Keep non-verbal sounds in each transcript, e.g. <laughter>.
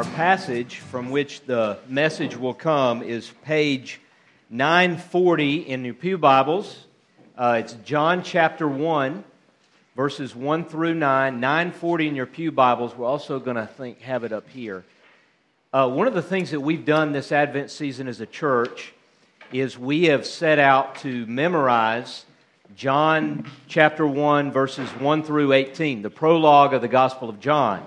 our passage from which the message will come is page 940 in your Pew Bibles. Uh, it's John chapter 1, verses 1 through 9. 940 in your Pew Bibles. We're also going to have it up here. Uh, one of the things that we've done this Advent season as a church is we have set out to memorize John chapter 1, verses 1 through 18, the prologue of the Gospel of John.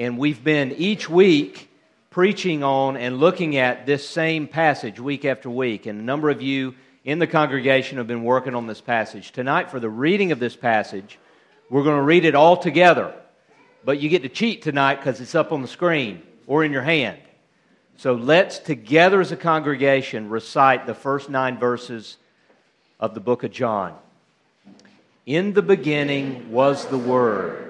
And we've been each week preaching on and looking at this same passage week after week. And a number of you in the congregation have been working on this passage. Tonight, for the reading of this passage, we're going to read it all together. But you get to cheat tonight because it's up on the screen or in your hand. So let's together as a congregation recite the first nine verses of the book of John. In the beginning was the Word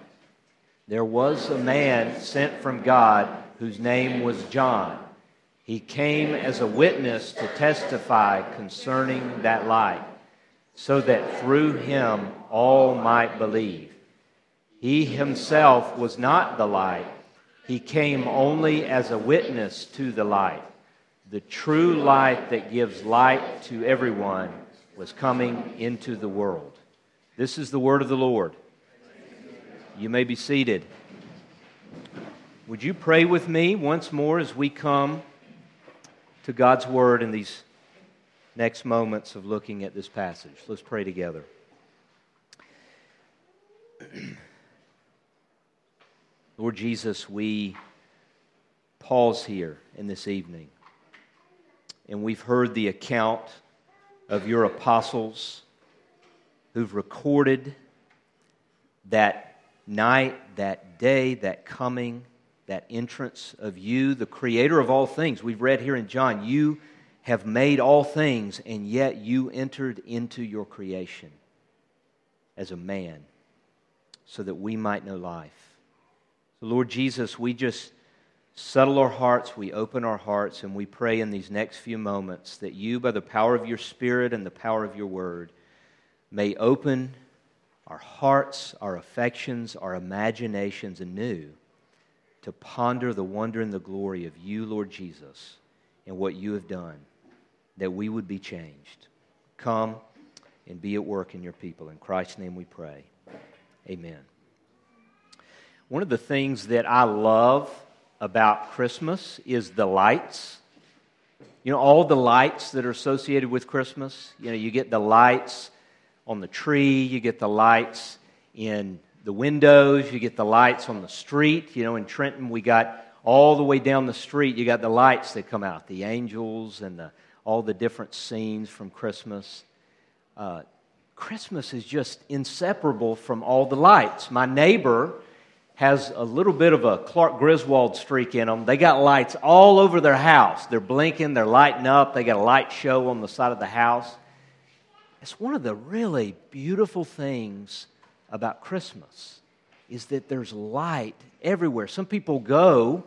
There was a man sent from God whose name was John. He came as a witness to testify concerning that light, so that through him all might believe. He himself was not the light, he came only as a witness to the light. The true light that gives light to everyone was coming into the world. This is the word of the Lord. You may be seated. Would you pray with me once more as we come to God's Word in these next moments of looking at this passage? Let's pray together. <clears throat> Lord Jesus, we pause here in this evening, and we've heard the account of your apostles who've recorded that night, that day, that coming, that entrance of you, the creator of all things. We've read here in John, you have made all things, and yet you entered into your creation as a man so that we might know life. So, Lord Jesus, we just settle our hearts, we open our hearts, and we pray in these next few moments that you, by the power of your Spirit and the power of your word, may open our hearts, our affections, our imaginations anew to ponder the wonder and the glory of you, Lord Jesus, and what you have done, that we would be changed. Come and be at work in your people. In Christ's name we pray. Amen. One of the things that I love about Christmas is the lights. You know, all the lights that are associated with Christmas. You know, you get the lights on the tree, you get the lights in the windows, you get the lights on the street. You know, in Trenton, we got all the way down the street, you got the lights that come out, the angels and the, all the different scenes from Christmas. Uh, Christmas is just inseparable from all the lights. My neighbor has a little bit of a Clark Griswold streak in them. They got lights all over their house. They're blinking, they're lighting up, they got a light show on the side of the house. It's one of the really beautiful things about Christmas is that there's light everywhere. Some people go,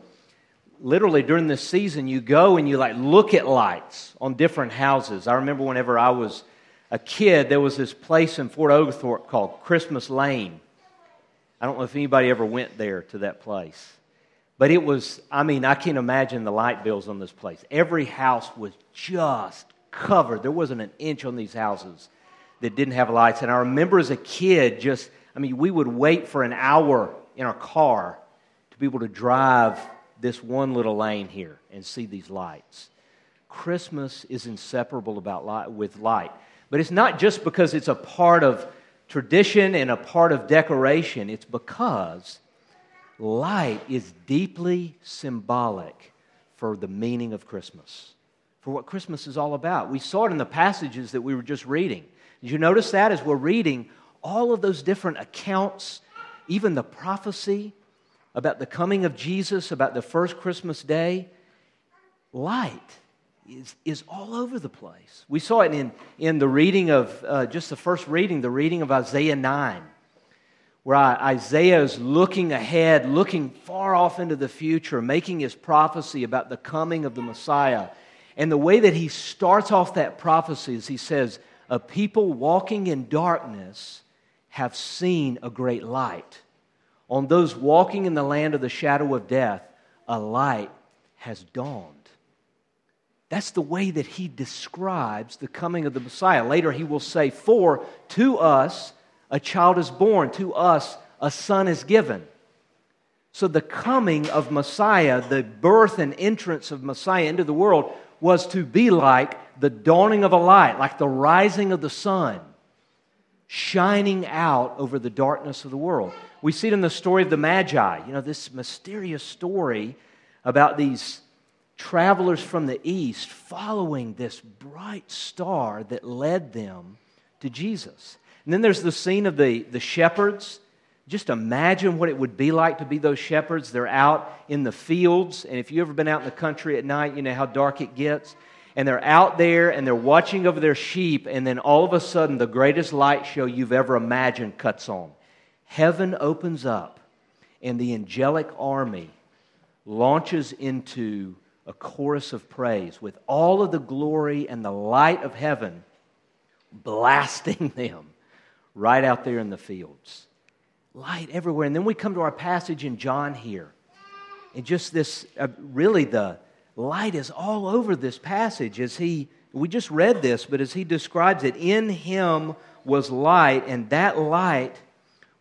literally during this season, you go and you like look at lights on different houses. I remember whenever I was a kid, there was this place in Fort Oglethorpe called Christmas Lane. I don't know if anybody ever went there to that place. But it was, I mean, I can't imagine the light bills on this place. Every house was just covered. There wasn't an inch on these houses that didn't have lights. And I remember as a kid, just, I mean, we would wait for an hour in our car to be able to drive this one little lane here and see these lights. Christmas is inseparable about light, with light. But it's not just because it's a part of tradition and a part of decoration, it's because light is deeply symbolic for the meaning of Christmas, for what Christmas is all about. We saw it in the passages that we were just reading. Did you notice that as we're reading all of those different accounts, even the prophecy about the coming of Jesus, about the first Christmas day? Light is, is all over the place. We saw it in, in the reading of, uh, just the first reading, the reading of Isaiah 9, where Isaiah is looking ahead, looking far off into the future, making his prophecy about the coming of the Messiah. And the way that he starts off that prophecy is he says, A people walking in darkness have seen a great light. On those walking in the land of the shadow of death, a light has dawned. That's the way that he describes the coming of the Messiah. Later, he will say, For to us a child is born, to us a son is given. So, the coming of Messiah, the birth and entrance of Messiah into the world, was to be like the dawning of a light, like the rising of the sun, shining out over the darkness of the world. We see it in the story of the Magi, you know, this mysterious story about these travelers from the east following this bright star that led them to Jesus. And then there's the scene of the, the shepherds. Just imagine what it would be like to be those shepherds. They're out in the fields. And if you've ever been out in the country at night, you know how dark it gets. And they're out there and they're watching over their sheep. And then all of a sudden, the greatest light show you've ever imagined cuts on. Heaven opens up, and the angelic army launches into a chorus of praise with all of the glory and the light of heaven blasting <laughs> them right out there in the fields. Light everywhere. And then we come to our passage in John here. And just this, uh, really, the light is all over this passage as he, we just read this, but as he describes it, in him was light, and that light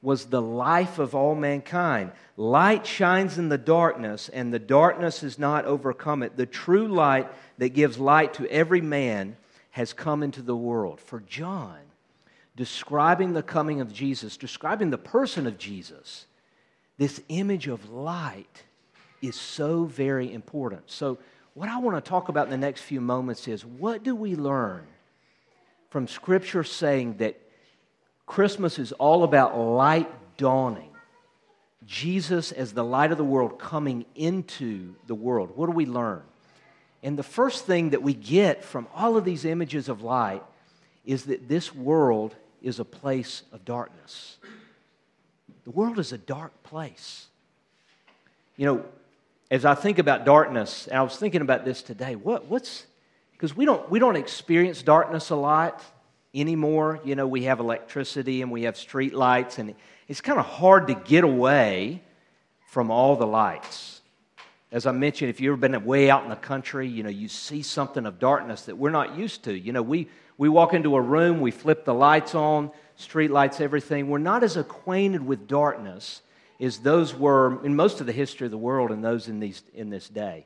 was the life of all mankind. Light shines in the darkness, and the darkness has not overcome it. The true light that gives light to every man has come into the world. For John, describing the coming of Jesus, describing the person of Jesus, this image of light is so very important. So, what I want to talk about in the next few moments is what do we learn from Scripture saying that Christmas is all about light dawning. Jesus as the light of the world coming into the world. What do we learn? And the first thing that we get from all of these images of light is that this world is a place of darkness. The world is a dark place. You know, as I think about darkness, and I was thinking about this today, what, what's, because we don't, we don't experience darkness a lot anymore. You know, we have electricity and we have street lights, and it's kind of hard to get away from all the lights. As I mentioned, if you've ever been way out in the country, you know, you see something of darkness that we're not used to. You know, we, we walk into a room, we flip the lights on, street lights, everything. We're not as acquainted with darkness as those were in most of the history of the world and those in, these, in this day.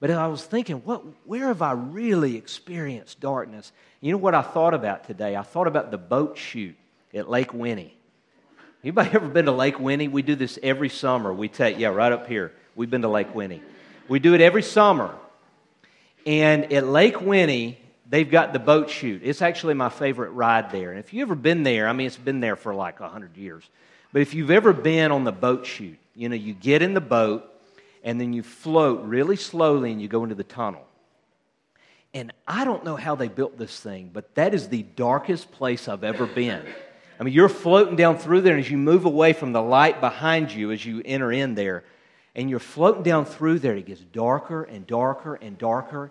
But I was thinking, what, where have I really experienced darkness? You know what I thought about today? I thought about the boat chute at Lake Winnie. Anybody ever been to Lake Winnie? We do this every summer. We take, yeah, right up here. We've been to Lake Winnie. We do it every summer. And at Lake Winnie, they've got the boat chute. It's actually my favorite ride there. And if you've ever been there, I mean, it's been there for like 100 years. But if you've ever been on the boat chute, you know, you get in the boat and then you float really slowly and you go into the tunnel. And I don't know how they built this thing, but that is the darkest place I've ever been. I mean, you're floating down through there, and as you move away from the light behind you as you enter in there, and you're floating down through there, it gets darker and darker and darker.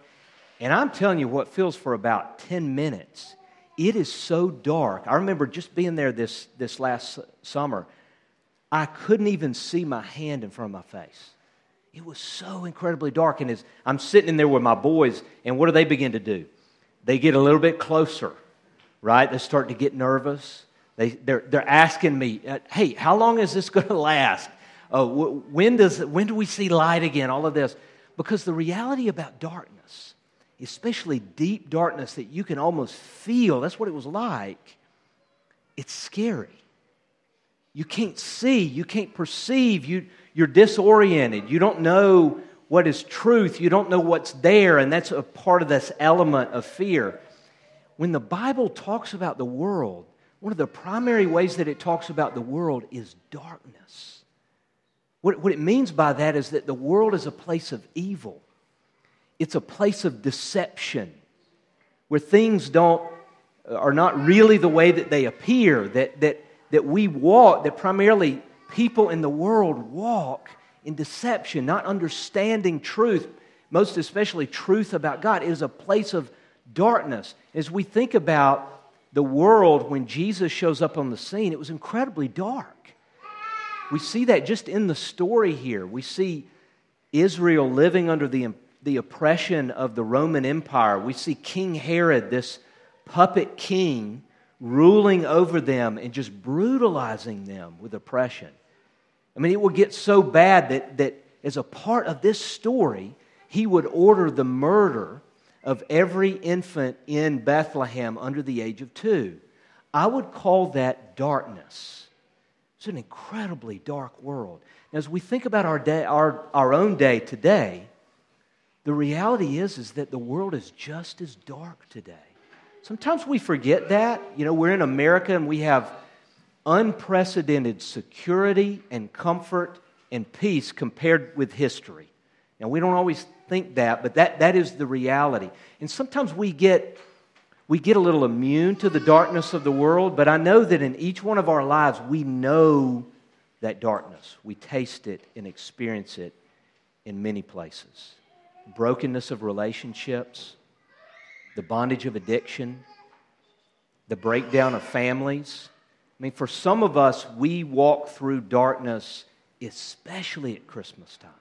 And I'm telling you what feels for about 10 minutes. It is so dark. I remember just being there this, this last summer. I couldn't even see my hand in front of my face. It was so incredibly dark. And as I'm sitting in there with my boys, and what do they begin to do? They get a little bit closer, right? They start to get nervous. They, they're, they're asking me, uh, hey, how long is this <laughs> going to last? Uh, when, does, when do we see light again? All of this. Because the reality about darkness, especially deep darkness that you can almost feel, that's what it was like, it's scary. You can't see, you can't perceive, you, you're disoriented. You don't know what is truth. You don't know what's there. And that's a part of this element of fear. When the Bible talks about the world, one of the primary ways that it talks about the world is darkness. What, what it means by that is that the world is a place of evil. It's a place of deception where things don't are not really the way that they appear, that, that, that we walk, that primarily people in the world walk in deception, not understanding truth, most especially truth about God. It is a place of darkness. As we think about the world when Jesus shows up on the scene, it was incredibly dark. We see that just in the story here. We see Israel living under the, the oppression of the Roman Empire. We see King Herod, this puppet king, ruling over them and just brutalizing them with oppression. I mean, it would get so bad that, that as a part of this story, he would order the murder of every infant in Bethlehem under the age of two. I would call that darkness. It's an incredibly dark world. As we think about our, day, our, our own day today, the reality is, is that the world is just as dark today. Sometimes we forget that. You know, we're in America and we have unprecedented security and comfort and peace compared with history. Now, we don't always think that, but that, that is the reality. And sometimes we get, we get a little immune to the darkness of the world, but I know that in each one of our lives, we know that darkness. We taste it and experience it in many places. Brokenness of relationships, the bondage of addiction, the breakdown of families, I mean, for some of us, we walk through darkness, especially at Christmas time.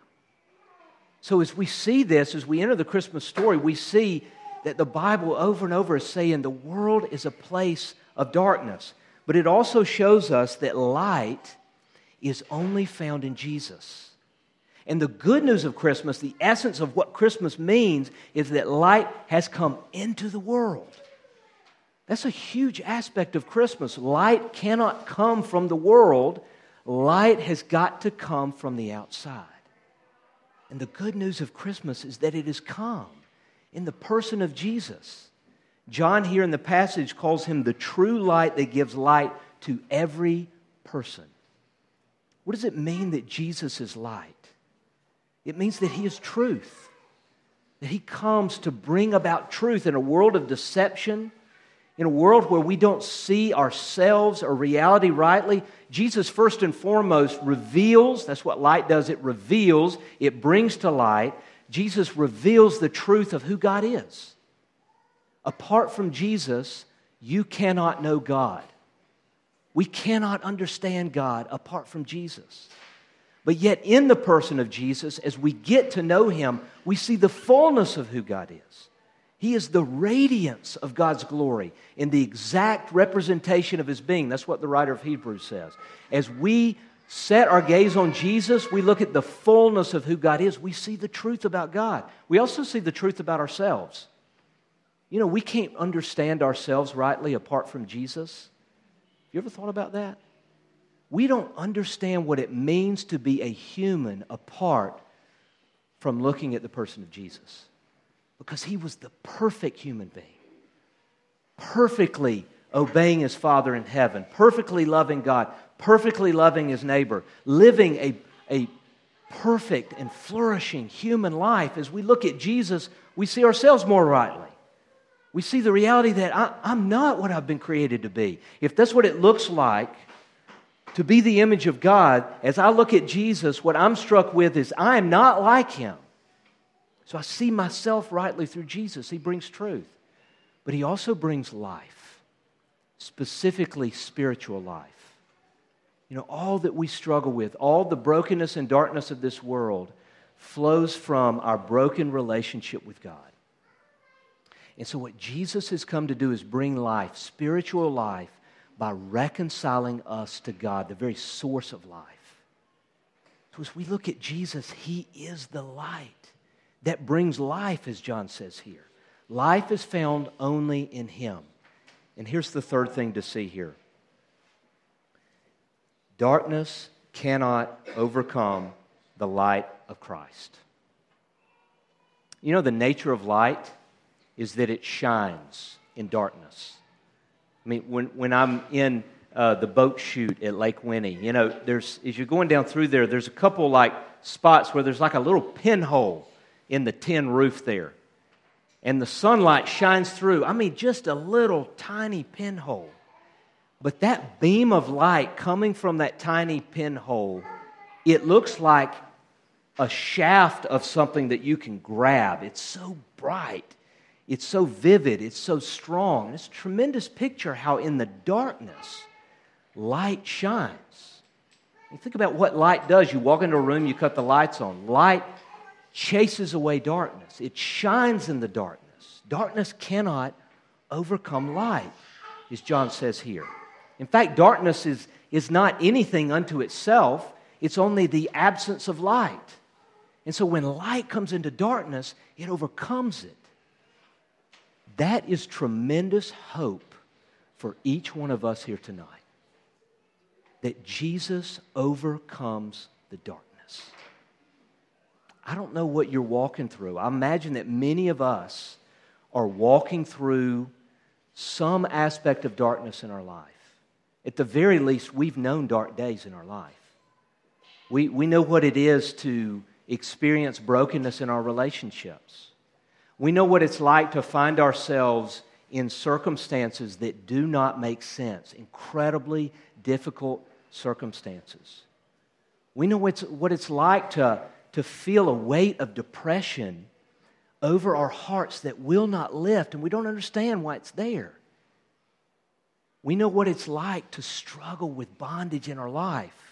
So, as we see this, as we enter the Christmas story, we see that the Bible over and over is saying the world is a place of darkness. But it also shows us that light is only found in Jesus. And the good news of Christmas, the essence of what Christmas means, is that light has come into the world. That's a huge aspect of Christmas. Light cannot come from the world, light has got to come from the outside. And the good news of Christmas is that it has come in the person of Jesus. John, here in the passage, calls him the true light that gives light to every person. What does it mean that Jesus is light? It means that he is truth, that he comes to bring about truth in a world of deception in a world where we don't see ourselves or reality rightly, Jesus, first and foremost, reveals that's what light does it reveals, it brings to light. Jesus reveals the truth of who God is. Apart from Jesus, you cannot know God. We cannot understand God apart from Jesus. But yet, in the person of Jesus, as we get to know him, we see the fullness of who God is. He is the radiance of God's glory in the exact representation of his being. That's what the writer of Hebrews says. As we set our gaze on Jesus, we look at the fullness of who God is. We see the truth about God. We also see the truth about ourselves. You know, we can't understand ourselves rightly apart from Jesus. You ever thought about that? We don't understand what it means to be a human apart from looking at the person of Jesus because he was the perfect human being, perfectly obeying his Father in heaven, perfectly loving God, perfectly loving his neighbor, living a, a perfect and flourishing human life. As we look at Jesus, we see ourselves more rightly. We see the reality that I, I'm not what I've been created to be. If that's what it looks like, to be the image of God, as I look at Jesus, what I'm struck with is I am not like him. So I see myself rightly through Jesus. He brings truth, but He also brings life, specifically spiritual life. You know, all that we struggle with, all the brokenness and darkness of this world flows from our broken relationship with God. And so, what Jesus has come to do is bring life, spiritual life, by reconciling us to God, the very source of life. So, as we look at Jesus, He is the light that brings life, as John says here. Life is found only in Him. And here's the third thing to see here darkness cannot overcome the light of Christ. You know, the nature of light is that it shines in darkness. I mean, when, when I'm in uh, the boat chute at Lake Winnie, you know, there's, as you're going down through there, there's a couple like spots where there's like a little pinhole in the tin roof there. And the sunlight shines through. I mean, just a little tiny pinhole. But that beam of light coming from that tiny pinhole, it looks like a shaft of something that you can grab. It's so bright, it's so vivid, it's so strong. It's a tremendous picture how in the darkness, light shines. You think about what light does. You walk into a room, you cut the lights on. Light chases away darkness, it shines in the darkness. Darkness cannot overcome light, as John says here. In fact, darkness is, is not anything unto itself, it's only the absence of light. And so when light comes into darkness, it overcomes it. That is tremendous hope for each one of us here tonight. That Jesus overcomes the darkness. I don't know what you're walking through. I imagine that many of us are walking through some aspect of darkness in our life. At the very least, we've known dark days in our life. We, we know what it is to experience brokenness in our relationships. We know what it's like to find ourselves in circumstances that do not make sense, incredibly difficult circumstances. We know what's, what it's like to, to feel a weight of depression over our hearts that will not lift, and we don't understand why it's there. We know what it's like to struggle with bondage in our life,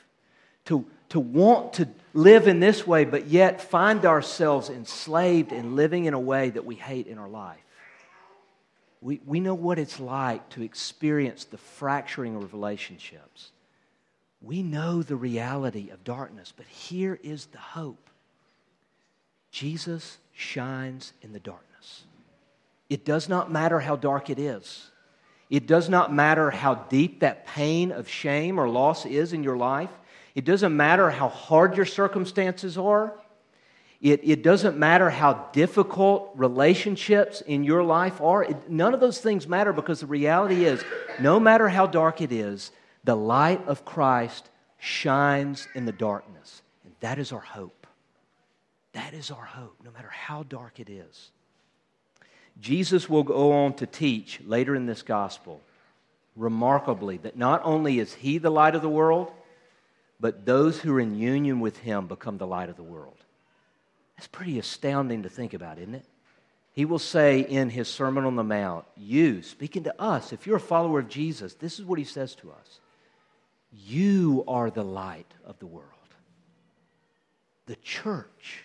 to, to want to live in this way, but yet find ourselves enslaved and living in a way that we hate in our life. We, we know what it's like to experience the fracturing of relationships. We know the reality of darkness, but here is the hope Jesus shines in the darkness. It does not matter how dark it is. It does not matter how deep that pain of shame or loss is in your life. It doesn't matter how hard your circumstances are. It, it doesn't matter how difficult relationships in your life are. It, none of those things matter because the reality is no matter how dark it is, the light of Christ shines in the darkness. And that is our hope. That is our hope, no matter how dark it is. Jesus will go on to teach later in this gospel, remarkably, that not only is he the light of the world, but those who are in union with him become the light of the world. That's pretty astounding to think about, isn't it? He will say in his Sermon on the Mount, You, speaking to us, if you're a follower of Jesus, this is what he says to us You are the light of the world. The church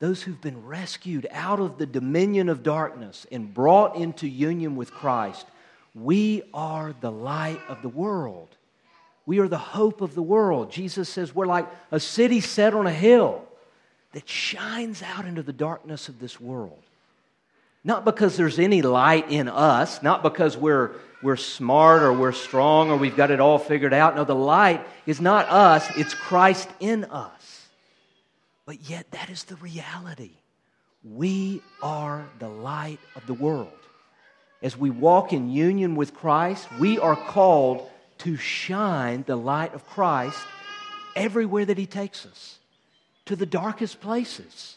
those who've been rescued out of the dominion of darkness and brought into union with Christ, we are the light of the world. We are the hope of the world. Jesus says we're like a city set on a hill that shines out into the darkness of this world. Not because there's any light in us, not because we're, we're smart or we're strong or we've got it all figured out. No, the light is not us, it's Christ in us. But yet, that is the reality. We are the light of the world. As we walk in union with Christ, we are called to shine the light of Christ everywhere that He takes us, to the darkest places,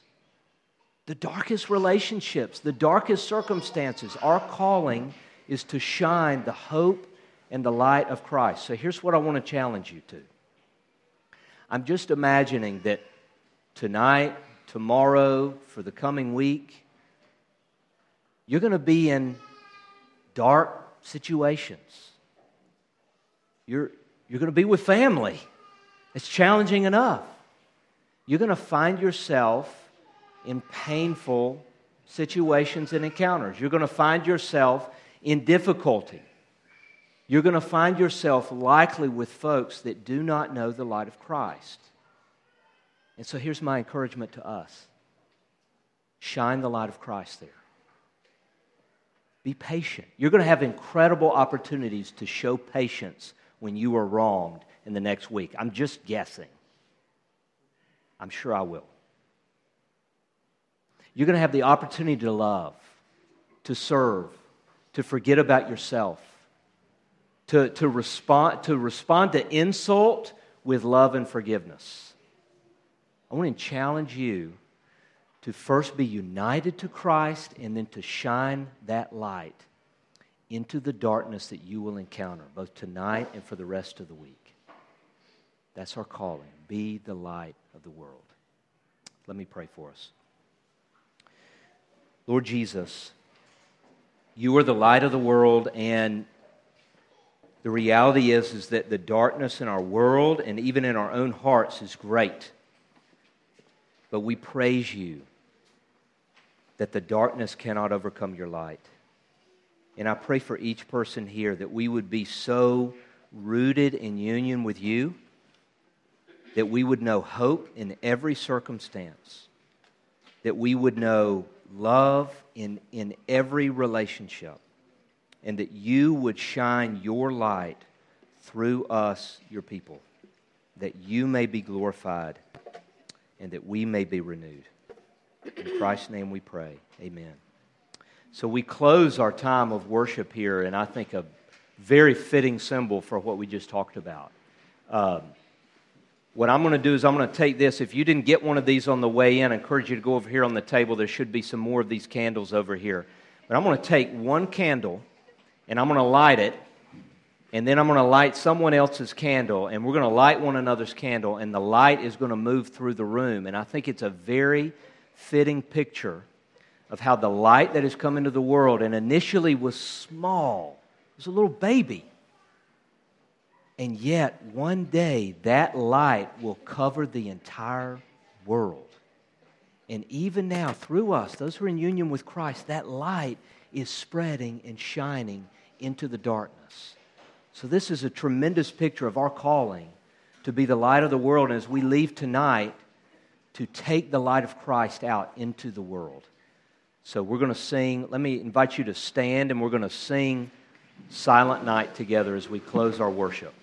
the darkest relationships, the darkest circumstances. Our calling is to shine the hope and the light of Christ. So here's what I want to challenge you to. I'm just imagining that tonight, tomorrow, for the coming week, you're going to be in dark situations. You're, you're going to be with family. It's challenging enough. You're going to find yourself in painful situations and encounters. You're going to find yourself in difficulty. You're going to find yourself likely with folks that do not know the light of Christ. And so here's my encouragement to us shine the light of Christ there. Be patient. You're going to have incredible opportunities to show patience when you are wronged in the next week. I'm just guessing. I'm sure I will. You're going to have the opportunity to love, to serve, to forget about yourself, to, to, respond, to respond to insult with love and forgiveness. I want to challenge you to first be united to Christ and then to shine that light into the darkness that you will encounter, both tonight and for the rest of the week. That's our calling. Be the light of the world. Let me pray for us. Lord Jesus, you are the light of the world, and the reality is, is that the darkness in our world and even in our own hearts is great. But we praise you that the darkness cannot overcome your light. And I pray for each person here that we would be so rooted in union with you that we would know hope in every circumstance, that we would know love in, in every relationship, and that you would shine your light through us, your people, that you may be glorified and that we may be renewed. In Christ's name we pray. Amen. So we close our time of worship here, and I think a very fitting symbol for what we just talked about. Um, what I'm going to do is I'm going to take this. If you didn't get one of these on the way in, I encourage you to go over here on the table. There should be some more of these candles over here. But I'm going to take one candle and I'm going to light it. And then I'm going to light someone else's candle, and we're going to light one another's candle, and the light is going to move through the room. And I think it's a very fitting picture of how the light that has come into the world and initially was small, it was a little baby and yet, one day, that light will cover the entire world. And even now, through us, those who are in union with Christ, that light is spreading and shining into the darkness. So, this is a tremendous picture of our calling to be the light of the world. And as we leave tonight, to take the light of Christ out into the world. So, we're going to sing. Let me invite you to stand, and we're going to sing Silent Night together as we close our worship.